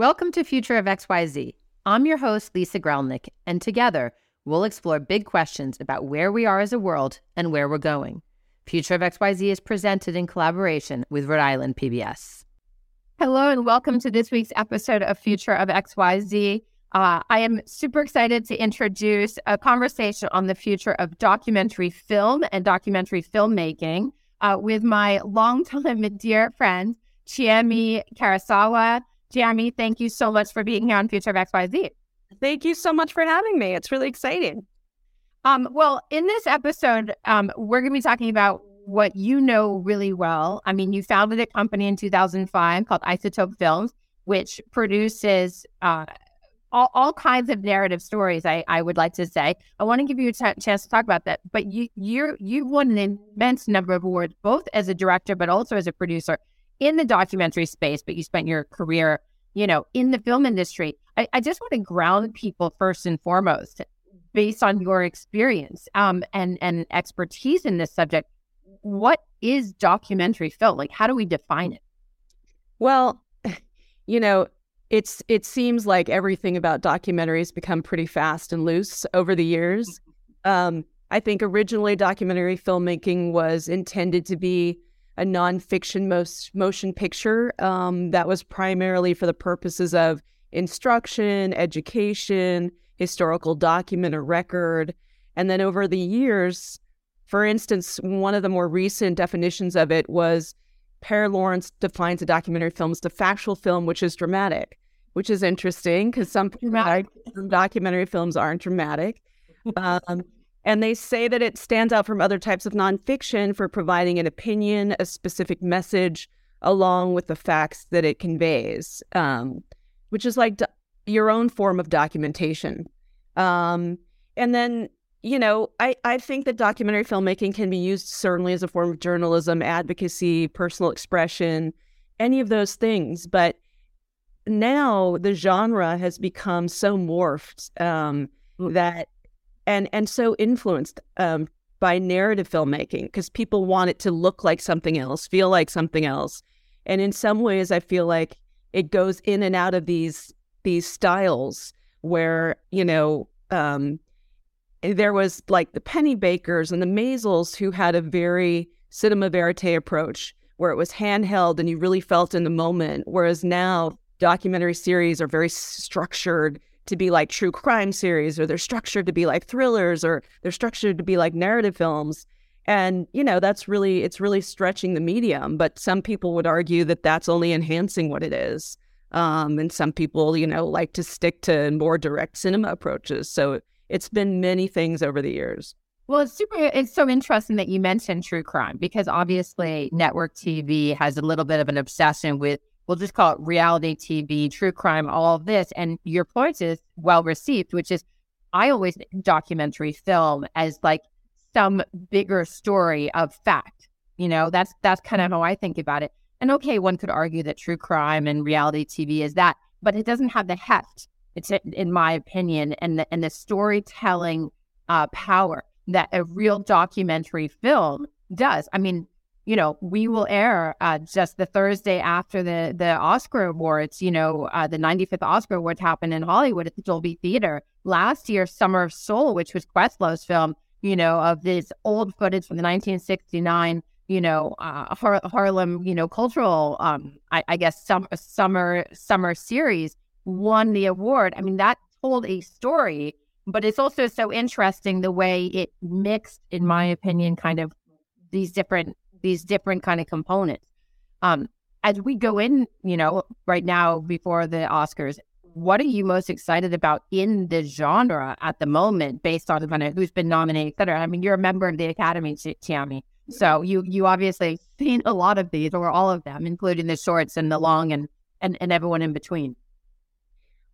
Welcome to Future of XYZ. I'm your host, Lisa Grelnick, and together we'll explore big questions about where we are as a world and where we're going. Future of XYZ is presented in collaboration with Rhode Island PBS. Hello, and welcome to this week's episode of Future of XYZ. Uh, I am super excited to introduce a conversation on the future of documentary film and documentary filmmaking uh, with my longtime dear friend, Chiemi Karasawa. Chiemi, thank you so much for being here on Future of XYZ. Thank you so much for having me. It's really exciting. Um, well, in this episode, um, we're going to be talking about what you know really well. I mean, you founded a company in 2005 called Isotope Films, which produces uh, all, all kinds of narrative stories. I, I would like to say. I want to give you a t- chance to talk about that. But you you you won an immense number of awards, both as a director but also as a producer in the documentary space. But you spent your career, you know, in the film industry. I, I just want to ground people first and foremost, based on your experience um, and and expertise in this subject. What is documentary film? Like, how do we define it? Well, you know, it's it seems like everything about documentaries become pretty fast and loose over the years. Um, I think originally documentary filmmaking was intended to be a nonfiction most motion picture um, that was primarily for the purposes of instruction, education, historical document or record. And then over the years, for instance, one of the more recent definitions of it was Per Lawrence defines a documentary film as the factual film which is dramatic which is interesting because some documentary films aren't dramatic. Um, and they say that it stands out from other types of nonfiction for providing an opinion, a specific message, along with the facts that it conveys, um, which is like do- your own form of documentation. Um, and then, you know, I, I think that documentary filmmaking can be used certainly as a form of journalism, advocacy, personal expression, any of those things. But now the genre has become so morphed um, mm. that and and so influenced um, by narrative filmmaking because people want it to look like something else, feel like something else, and in some ways, I feel like it goes in and out of these these styles where you know um, there was like the Pennebakers and the Maysles who had a very cinema verite approach where it was handheld and you really felt in the moment, whereas now documentary series are very structured to be like true crime series or they're structured to be like thrillers or they're structured to be like narrative films. And you know that's really it's really stretching the medium but some people would argue that that's only enhancing what it is. Um, and some people you know like to stick to more direct cinema approaches. So it's been many things over the years. Well, it's super. It's so interesting that you mentioned true crime because obviously network TV has a little bit of an obsession with we'll just call it reality TV, true crime, all of this. And your point is well received, which is I always documentary film as like some bigger story of fact. You know, that's that's kind of how I think about it. And okay, one could argue that true crime and reality TV is that, but it doesn't have the heft. It's in my opinion, and the and the storytelling uh, power that a real documentary film does. I mean, you know, we will air uh, just the Thursday after the the Oscar awards. You know, uh, the 95th Oscar awards happened in Hollywood at the Dolby Theater last year. Summer of Soul, which was Questlove's film, you know, of this old footage from the 1969, you know, uh, Har- Harlem, you know, cultural, um, I, I guess, summer summer summer series won the award. I mean, that told a story, but it's also so interesting the way it mixed, in my opinion, kind of these different these different kind of components. Um, as we go in, you know, right now before the Oscars, what are you most excited about in the genre at the moment, based on kind of who's been nominated, et cetera? I mean, you're a member of the Academy, Chiemi, so you you obviously seen a lot of these, or all of them, including the shorts and the long, and and and everyone in between.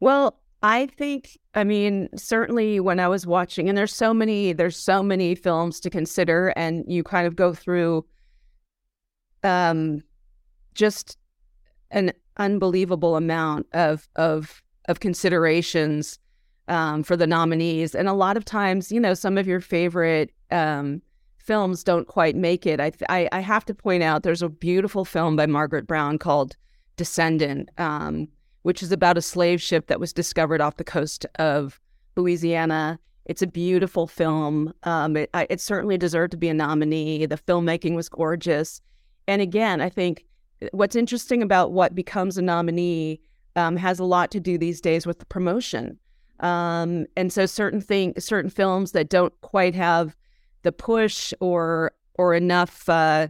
Well, I think, I mean, certainly when I was watching, and there's so many, there's so many films to consider, and you kind of go through um, just an unbelievable amount of of of considerations um, for the nominees, and a lot of times, you know, some of your favorite um, films don't quite make it. I, I, I have to point out there's a beautiful film by Margaret Brown called Descendant, um, which is about a slave ship that was discovered off the coast of Louisiana. It's a beautiful film. Um, it, it certainly deserved to be a nominee. The filmmaking was gorgeous. And again, I think what's interesting about what becomes a nominee um, has a lot to do these days with the promotion. Um, and so certain thing, certain films that don't quite have the push or or enough, uh,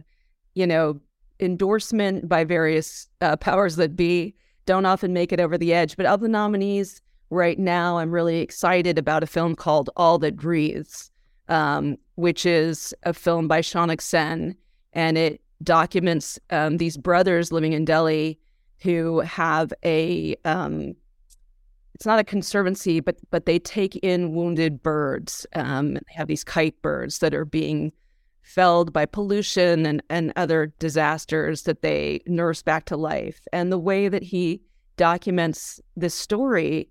you know, endorsement by various uh, powers that be don't often make it over the edge. But of the nominees right now, I'm really excited about a film called All That Breathes, um, which is a film by Shaunak Sen, and it documents um, these brothers living in Delhi who have a um, it's not a conservancy, but but they take in wounded birds. Um, they have these kite birds that are being felled by pollution and, and other disasters that they nurse back to life. And the way that he documents this story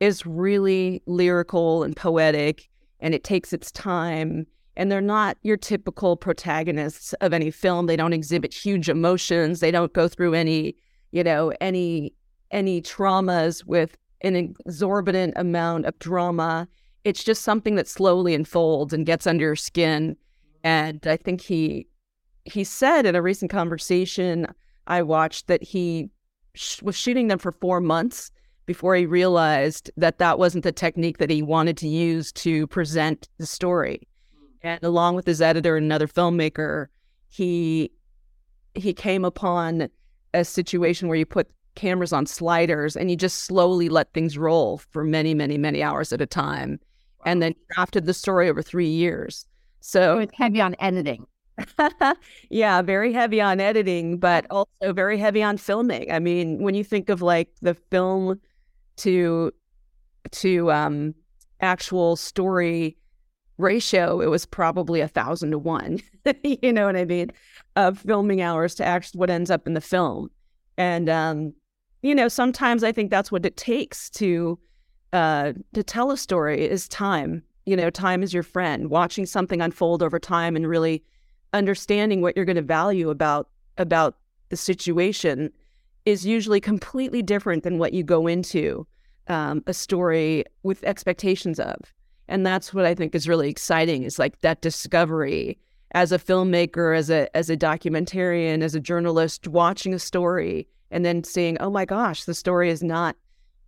is really lyrical and poetic, and it takes its time. And they're not your typical protagonists of any film. They don't exhibit huge emotions. They don't go through any, you know, any any traumas with an exorbitant amount of drama. It's just something that slowly unfolds and gets under your skin and I think he he said in a recent conversation I watched that he sh- was shooting them for four months before he realized that that wasn't the technique that he wanted to use to present the story. And along with his editor and another filmmaker, he he came upon a situation where you put cameras on sliders and you just slowly let things roll for many, many, many hours at a time, wow. and then crafted the story over three years. So it's heavy on editing. yeah, very heavy on editing, but also very heavy on filming. I mean, when you think of like the film to to um actual story ratio, it was probably a thousand to one. you know what I mean? Of filming hours to actually what ends up in the film. And um, you know, sometimes I think that's what it takes to uh to tell a story is time you know, time is your friend, watching something unfold over time and really understanding what you're going to value about about the situation is usually completely different than what you go into um, a story with expectations of. And that's what I think is really exciting is like that discovery as a filmmaker, as a as a documentarian, as a journalist, watching a story and then seeing, oh my gosh, the story is not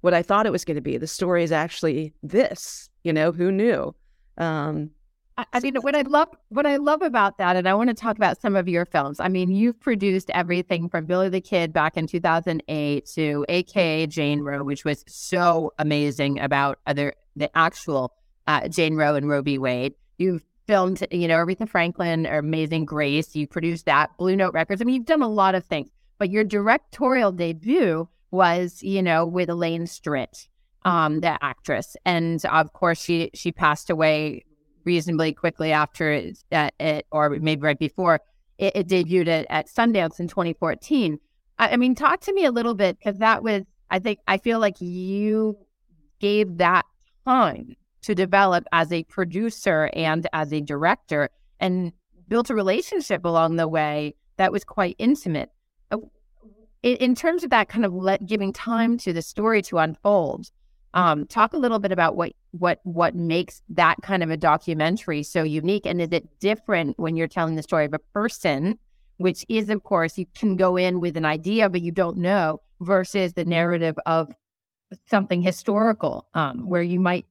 what I thought it was going to be. The story is actually this. You know, who knew? Um, I, I mean, what I love, what I love about that, and I want to talk about some of your films. I mean, you've produced everything from Billy the Kid back in 2008 to AKA Jane Roe, which was so amazing about other the actual uh, Jane Roe and Roe. Wade. You've filmed, you know, Aretha Franklin, or Amazing Grace. You produced that Blue Note Records. I mean, you've done a lot of things, but your directorial debut was, you know, with Elaine Stritch, um, the actress, and of course she she passed away reasonably quickly after it, it or maybe right before it, it debuted at, at, Sundance in 2014. I, I mean, talk to me a little bit because that was, I think, I feel like you gave that time to develop as a producer and as a director and built a relationship along the way that was quite intimate. In, in terms of that kind of let, giving time to the story to unfold, um, talk a little bit about what what what makes that kind of a documentary so unique, and is it different when you're telling the story of a person, which is of course you can go in with an idea but you don't know, versus the narrative of something historical, um, where you might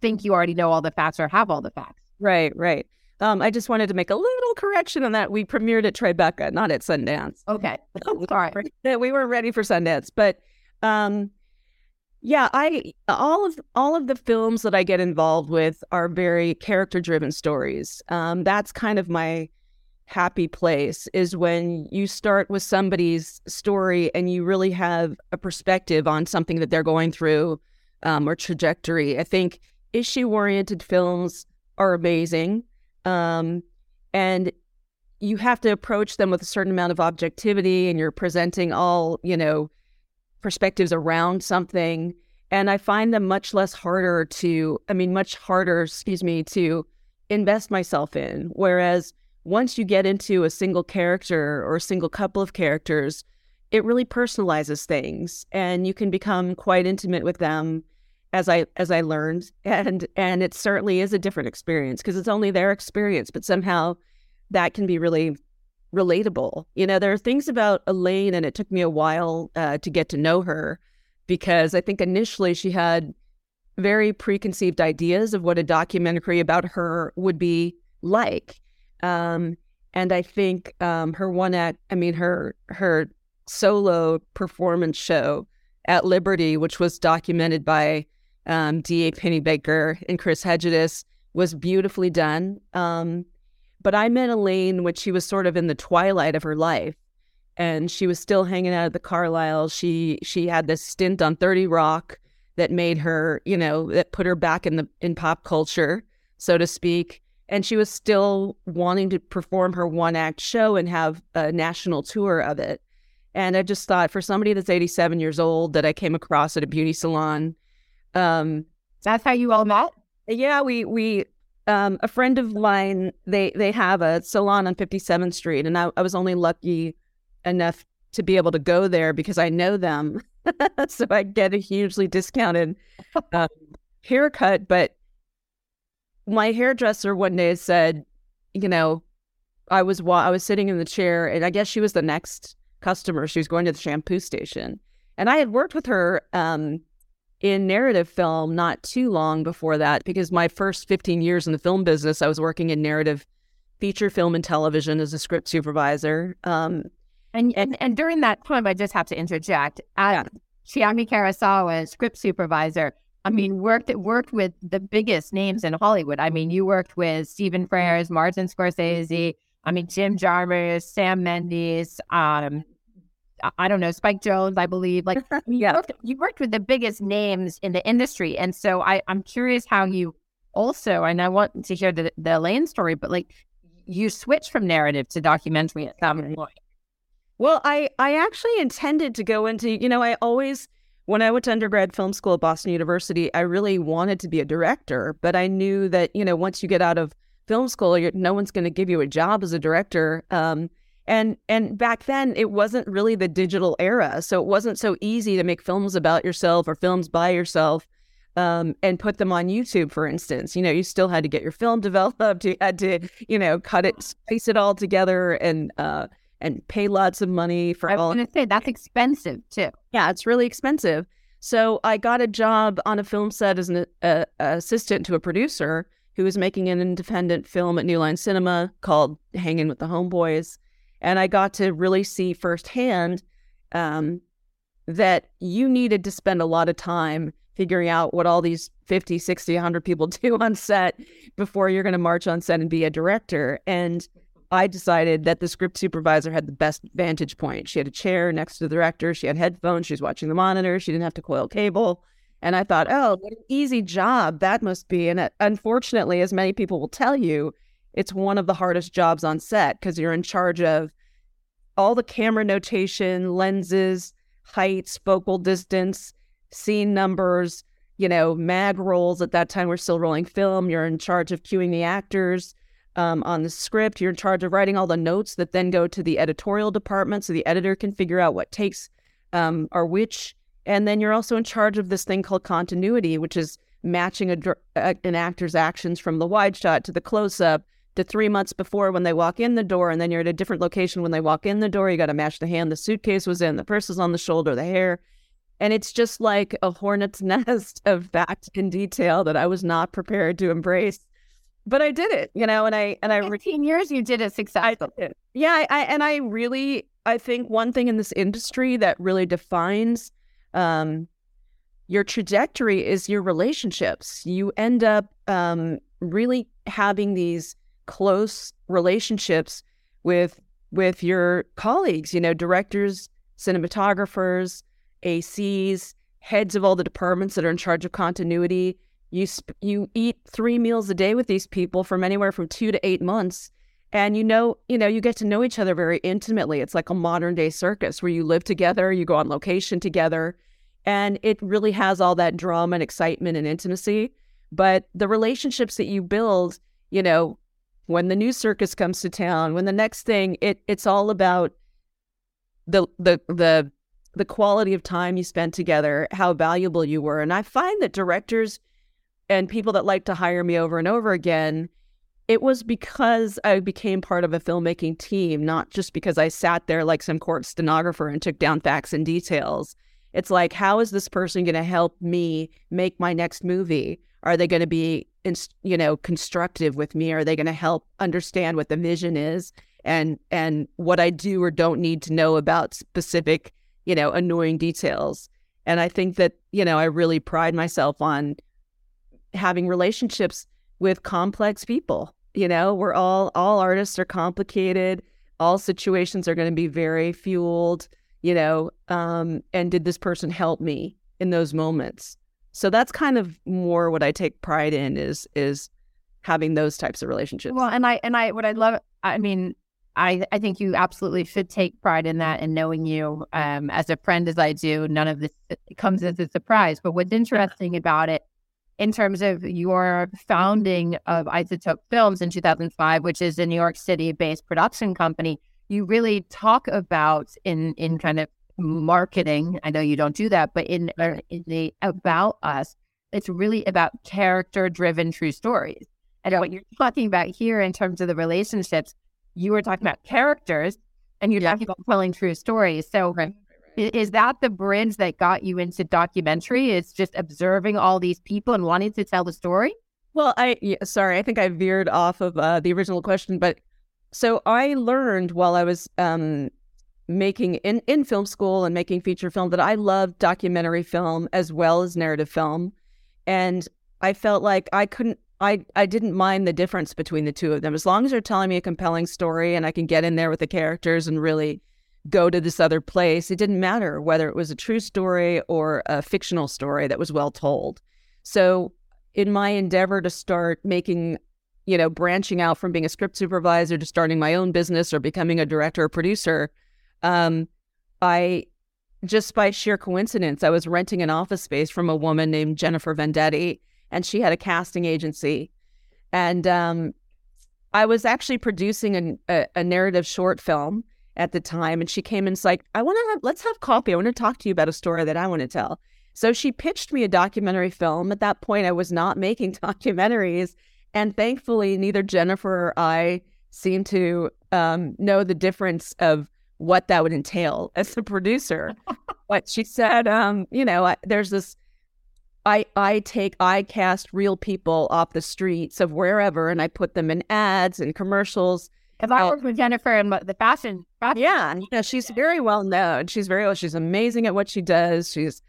think you already know all the facts or have all the facts. Right, right. Um, I just wanted to make a little correction on that. We premiered at Tribeca, not at Sundance. Okay. Sorry. we weren't ready for Sundance. But um, yeah, I all of all of the films that I get involved with are very character driven stories. Um, that's kind of my happy place is when you start with somebody's story and you really have a perspective on something that they're going through um, or trajectory. I think issue oriented films are amazing. Um, and you have to approach them with a certain amount of objectivity and you're presenting all, you know, perspectives around something. And I find them much less harder to, I mean, much harder, excuse me, to invest myself in. Whereas once you get into a single character or a single couple of characters, it really personalizes things and you can become quite intimate with them as I as I learned and and it certainly is a different experience because it's only their experience but somehow that can be really relatable. You know, there are things about Elaine and it took me a while uh, to get to know her because I think initially she had very preconceived ideas of what a documentary about her would be like. Um, and I think um, her one act, I mean, her her solo performance show at Liberty, which was documented by um, D.A. Pennebaker and Chris Hegedus, was beautifully done. Um, but I met Elaine when she was sort of in the twilight of her life, and she was still hanging out at the Carlyle. She she had this stint on Thirty Rock that made her, you know, that put her back in the in pop culture, so to speak. And she was still wanting to perform her one act show and have a national tour of it. And I just thought for somebody that's 87 years old that I came across at a beauty salon. Um, that's how you all met? Yeah, we we um, a friend of mine they they have a salon on 57th Street, and I, I was only lucky enough to be able to go there because I know them, so I get a hugely discounted um, haircut. But my hairdresser one day said, you know, I was I was sitting in the chair, and I guess she was the next customer. She was going to the shampoo station. And I had worked with her um, in narrative film not too long before that because my first 15 years in the film business, I was working in narrative feature film and television as a script supervisor. Um, and, and, and during that time, I just have to interject. Uh, Chiemi Karasawa, script supervisor, I mean, worked worked with the biggest names in Hollywood. I mean, you worked with Stephen Frears, Martin Scorsese, I mean, Jim Jarmusch, Sam Mendes, um, I don't know, Spike Jonze, I believe. Like, you, worked, you worked with the biggest names in the industry. And so I, I'm curious how you also, and I want to hear the, the Elaine story, but like, you switched from narrative to documentary at some point. Well, I, I actually intended to go into, you know, I always, when I went to undergrad film school at Boston University, I really wanted to be a director, but I knew that, you know, once you get out of film school, no one's going to give you a job as a director. Um, and and back then, it wasn't really the digital era, so it wasn't so easy to make films about yourself or films by yourself. Um, and put them on YouTube, for instance. You know, you still had to get your film developed. You had to, you know, cut it, spice it all together, and uh, and pay lots of money for all. I was all. going to say that's expensive too. Yeah, it's really expensive. So I got a job on a film set as an uh, assistant to a producer, who was making an independent film at New Line Cinema called Hanging with the Homeboys. And I got to really see firsthand um, that you needed to spend a lot of time figuring out what all these 50, 60, 100 people do on set before you're going to march on set and be a director. And I decided that the script supervisor had the best vantage point. She had a chair next to the director, she had headphones, she was watching the monitor, she didn't have to coil cable. And I thought, oh, what an easy job that must be. And unfortunately, as many people will tell you, it's one of the hardest jobs on set because you're in charge of all the camera notation, lenses, heights, focal distance, scene numbers, you know, mag rolls. At that time, we're still rolling film. You're in charge of cueing the actors um, on the script. You're in charge of writing all the notes that then go to the editorial department so the editor can figure out what takes um, are which and then you're also in charge of this thing called continuity, which is matching a, an actor's actions from the wide shot to the close up to three months before when they walk in the door. And then you're at a different location when they walk in the door. You got to match the hand the suitcase was in, the purse is on the shoulder, the hair. And it's just like a hornet's nest of fact and detail that I was not prepared to embrace. But I did it, you know, and I and I 15 years you did it successfully. Yeah, I, I and I really I think one thing in this industry that really defines um, your trajectory is your relationships. You end up um, really having these close relationships with with your colleagues. You know, directors, cinematographers, ACs, heads of all the departments that are in charge of continuity. You sp- you eat three meals a day with these people from anywhere from two to eight months, and you know you know you get to know each other very intimately it's like a modern day circus where you live together you go on location together and it really has all that drama and excitement and intimacy but the relationships that you build you know when the new circus comes to town when the next thing it it's all about the the the the quality of time you spent together, how valuable you were. And I find that directors and people that like to hire me over and over again, it was because I became part of a filmmaking team, not just because I sat there like some court stenographer and took down facts and details. It's like, how is this person going to help me make my next movie? Are they going to be, you know, constructive with me? Are they going to help understand what the vision is and and what I do or don't need to know about specific, you know, annoying details? And I think that you know, I really pride myself on having relationships with complex people. You know, we're all all artists are complicated. All situations are going to be very fueled you know, um, and did this person help me in those moments? So that's kind of more what I take pride in is is having those types of relationships. Well, and I and I what I love, I mean, I I think you absolutely should take pride in that and knowing you um, as a friend as I do. None of this comes as a surprise. But what's interesting about it, in terms of your founding of Isotope Films in 2005, which is a New York City based production company, you really talk about in in kind of marketing. I know you don't do that, but in uh, in the about us, it's really about character driven true stories. And what you're talking about here in terms of the relationships, you were talking about characters and you're yeah. talking about telling true stories. So right. is that the bridge that got you into documentary? It's just observing all these people and wanting to tell the story? Well, I yeah, sorry, I think I veered off of uh, the original question, but so I learned while I was um, making in, in film school and making feature film that I loved documentary film as well as narrative film. And I felt like I couldn't I, I didn't mind the difference between the two of them. As long as they're telling me a compelling story and I can get in there with the characters and really go to this other place, it didn't matter whether it was a true story or a fictional story that was well told. So, in my endeavor to start making you know, branching out from being a script supervisor to starting my own business or becoming a director or producer, um, I just by sheer coincidence, I was renting an office space from a woman named Jennifer Venditti, and she had a casting agency. And um, I was actually producing a, a, narrative short film at the time, and she came and was like, "I want to have, let's have coffee. I want to talk to you about a story that I want to tell." So she pitched me a documentary film. At that point, I was not making documentaries, and thankfully, neither Jennifer or I seem to um, know the difference of what that would entail as a producer. but she said, um, you know, I, there's this. I I take I cast real people off the streets of wherever, and I put them in ads and commercials. Because I worked with Jennifer in the fashion, fashion. Yeah, you know, she's very well known. She's very well. She's amazing at what she does. She's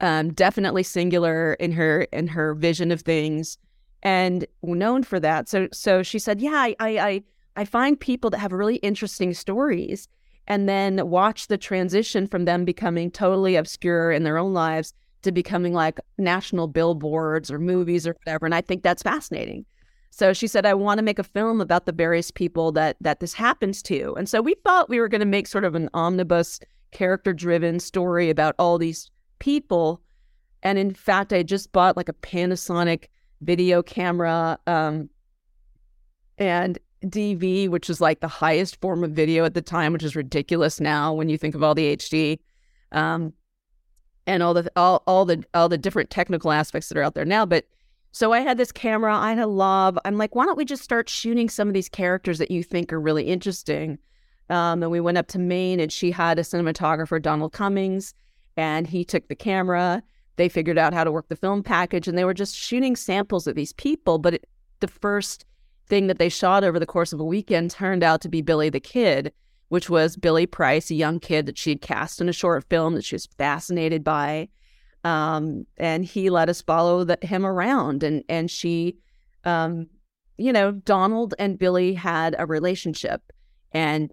um, definitely singular in her in her vision of things and known for that. So so she said, yeah, I I I find people that have really interesting stories and then watch the transition from them becoming totally obscure in their own lives to becoming like national billboards or movies or whatever. And I think that's fascinating. So she said, I want to make a film about the various people that that this happens to. And so we thought we were going to make sort of an omnibus character driven story about all these people. And in fact, I just bought like a Panasonic video camera, um, and DV, which is like the highest form of video at the time, which is ridiculous now when you think of all the HD, um, and all the all all the all the different technical aspects that are out there now. But so I had this camera, I had a lav. I'm like, why don't we just start shooting some of these characters that you think are really interesting? Um, and we went up to Maine, and she had a cinematographer, Donald Cummings, and he took the camera they figured out how to work the film package and they were just shooting samples of these people. But it, the first thing that they shot over the course of a weekend turned out to be Billy the Kid, which was Billy Price, a young kid that she had cast in a short film that she was fascinated by. Um, and he let us follow the, him around. And, and she, um, you know, Donald and Billy had a relationship. And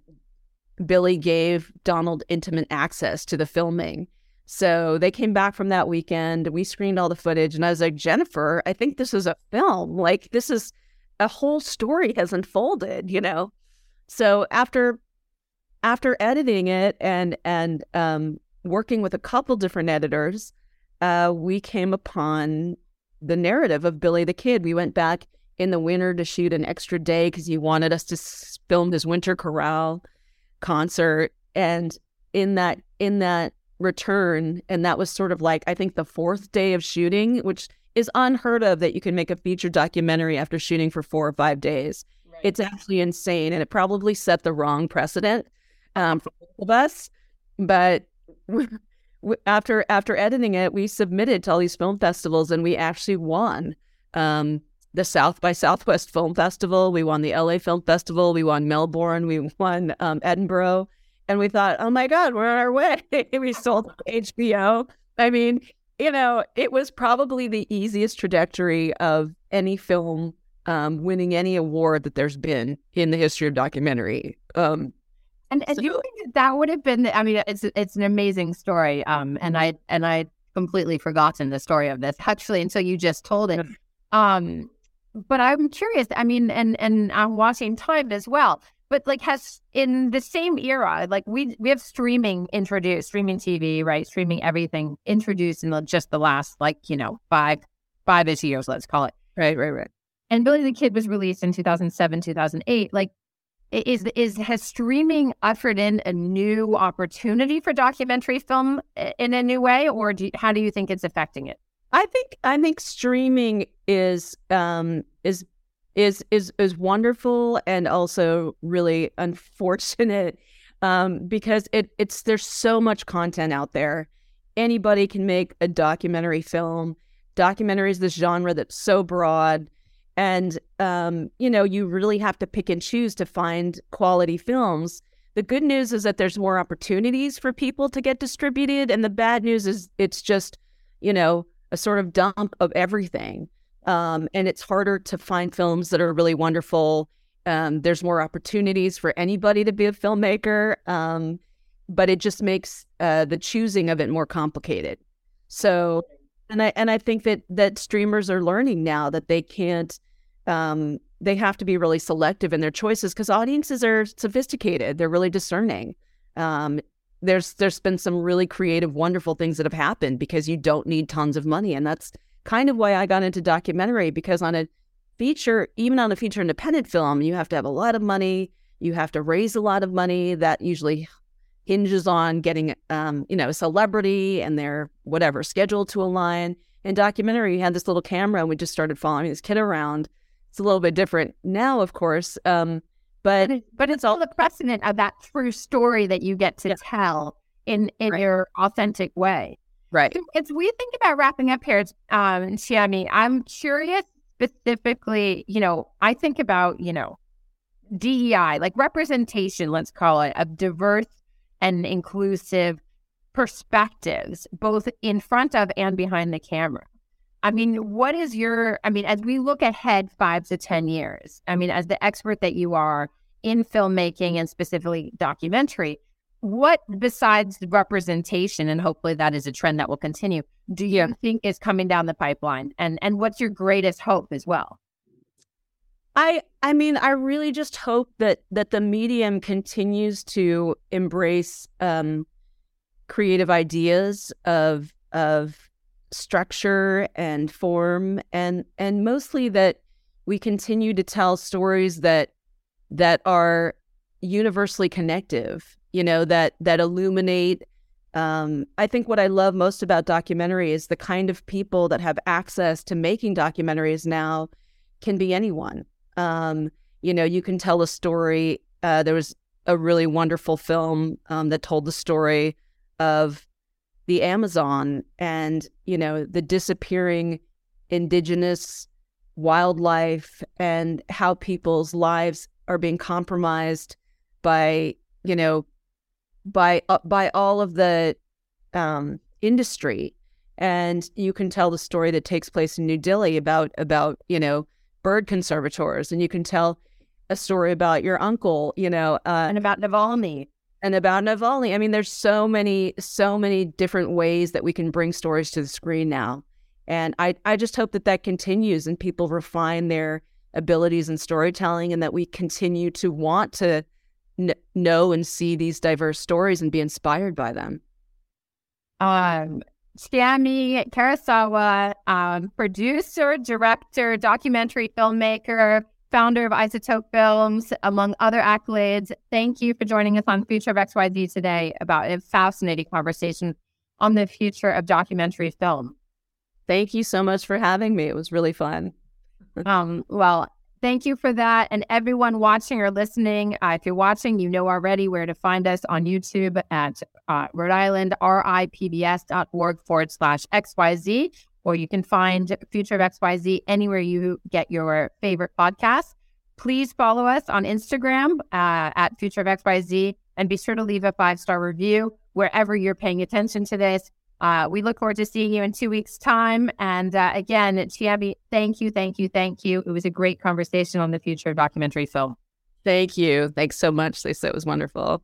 Billy gave Donald intimate access to the filming. So they came back from that weekend. We screened all the footage, and I was like, Jennifer, I think this is a film. Like, this is a whole story has unfolded, you know? So after after editing it and and um, working with a couple different editors, uh, we came upon the narrative of Billy the Kid. We went back in the winter to shoot an extra day because he wanted us to film his winter chorale concert, and in that in that return, and that was sort of like I think the fourth day of shooting, which is unheard of that you can make a feature documentary after shooting for four or five days. Right. It's actually insane, and it probably set the wrong precedent um, for both of us. But after after editing it, we submitted to all these film festivals, and we actually won. Um, the South by Southwest Film Festival. We won the LA Film Festival. We won Melbourne. We won um, Edinburgh. And we thought, oh my God, we're on our way. we sold HBO. I mean, you know, it was probably the easiest trajectory of any film um, winning any award that there's been in the history of documentary. Um, and, and so, you think that would have been? I mean, it's it's an amazing story. Um, and I and I completely forgotten the story of this actually until you just told it. Um, but I'm curious. I mean, and and I'm watching Time as well. But like, has in the same era, like we we have streaming introduced, streaming TV, right? Streaming everything introduced in the, just the last like you know five five ish years, let's call it. Right, right, right. And Billy the Kid was released in 2007, 2008. Like, is is has streaming ushered in a new opportunity for documentary film in a new way, or do you, how do you think it's affecting it? I think I think streaming is um is is is is wonderful and also really unfortunate um because it it's there's so much content out there. Anybody can make a documentary film. Documentary is this genre that's so broad and um you know you really have to pick and choose to find quality films. The good news is that there's more opportunities for people to get distributed and the bad news is it's just you know a sort of dump of everything. Um, and it's harder to find films that are really wonderful. Um, there's more opportunities for anybody to be a filmmaker, um, but it just makes uh, the choosing of it more complicated. So, and I and I think that that streamers are learning now that they can't, um, they have to be really selective in their choices because audiences are sophisticated. They're really discerning. Um, there's there's been some really creative, wonderful things that have happened because you don't need tons of money, and that's kind of why I got into documentary because on a feature, even on a feature independent film, you have to have a lot of money, you have to raise a lot of money. That usually hinges on getting, um, you know, a celebrity and their whatever schedule to align. In documentary, you had this little camera, and we just started following this kid around. It's a little bit different now, of course. Um, but but it's all the precedent of that true story that you get to yeah. tell in in right. your authentic way. Right. As we think about wrapping up here, um, Chiemi, I'm curious specifically. You know, I think about you know DEI, like representation, let's call it, of diverse and inclusive perspectives, both in front of and behind the camera. I mean, what is your, I mean, as we look ahead five to 10 years, I mean, as the expert that you are in filmmaking and specifically documentary, what besides representation, and hopefully that is a trend that will continue, do you mm-hmm. think is coming down the pipeline? And and what's your greatest hope as well? I I mean, I really just hope that that the medium continues to embrace um, creative ideas of of structure and form and and mostly that we continue to tell stories that that are universally connective you know that that illuminate um, i think what i love most about documentary is the kind of people that have access to making documentaries now can be anyone. Um, you know you can tell a story uh, there was a really wonderful film um, that told the story of the Amazon and, you know, the disappearing indigenous wildlife and how people's lives are being compromised by, you know, by uh, by all of the um, industry. And you can tell the story that takes place in New Delhi about about, you know, bird conservators and you can tell a story about your uncle, you know, uh, and about Navalny and about Navalny. I mean, there's so many, so many different ways that we can bring stories to the screen now. And I, I just hope that that continues and people refine their abilities in storytelling and that we continue to want to n- know and see these diverse stories and be inspired by them. Um, Chiemi Karasawa, um, producer, director, documentary filmmaker, founder of Isotope Films, among other accolades. Thank you for joining us on Future of XYZ today about a fascinating conversation on the future of documentary film. Thank you so much for having me. It was really fun. um, well, thank you for that. And everyone watching or listening, uh, if you're watching, you know already where to find us on YouTube at uh, Rhode Island, ripbs.org forward slash XYZ, or you can find Future of XYZ anywhere you get your favorite podcast. Please follow us on Instagram uh, at Future of XYZ and be sure to leave a five star review wherever you're paying attention to this. Uh, we look forward to seeing you in two weeks' time. And uh, again, Chiemi, thank you, thank you, thank you. It was a great conversation on the future of documentary film. Thank you. Thanks so much, Lisa. It was wonderful.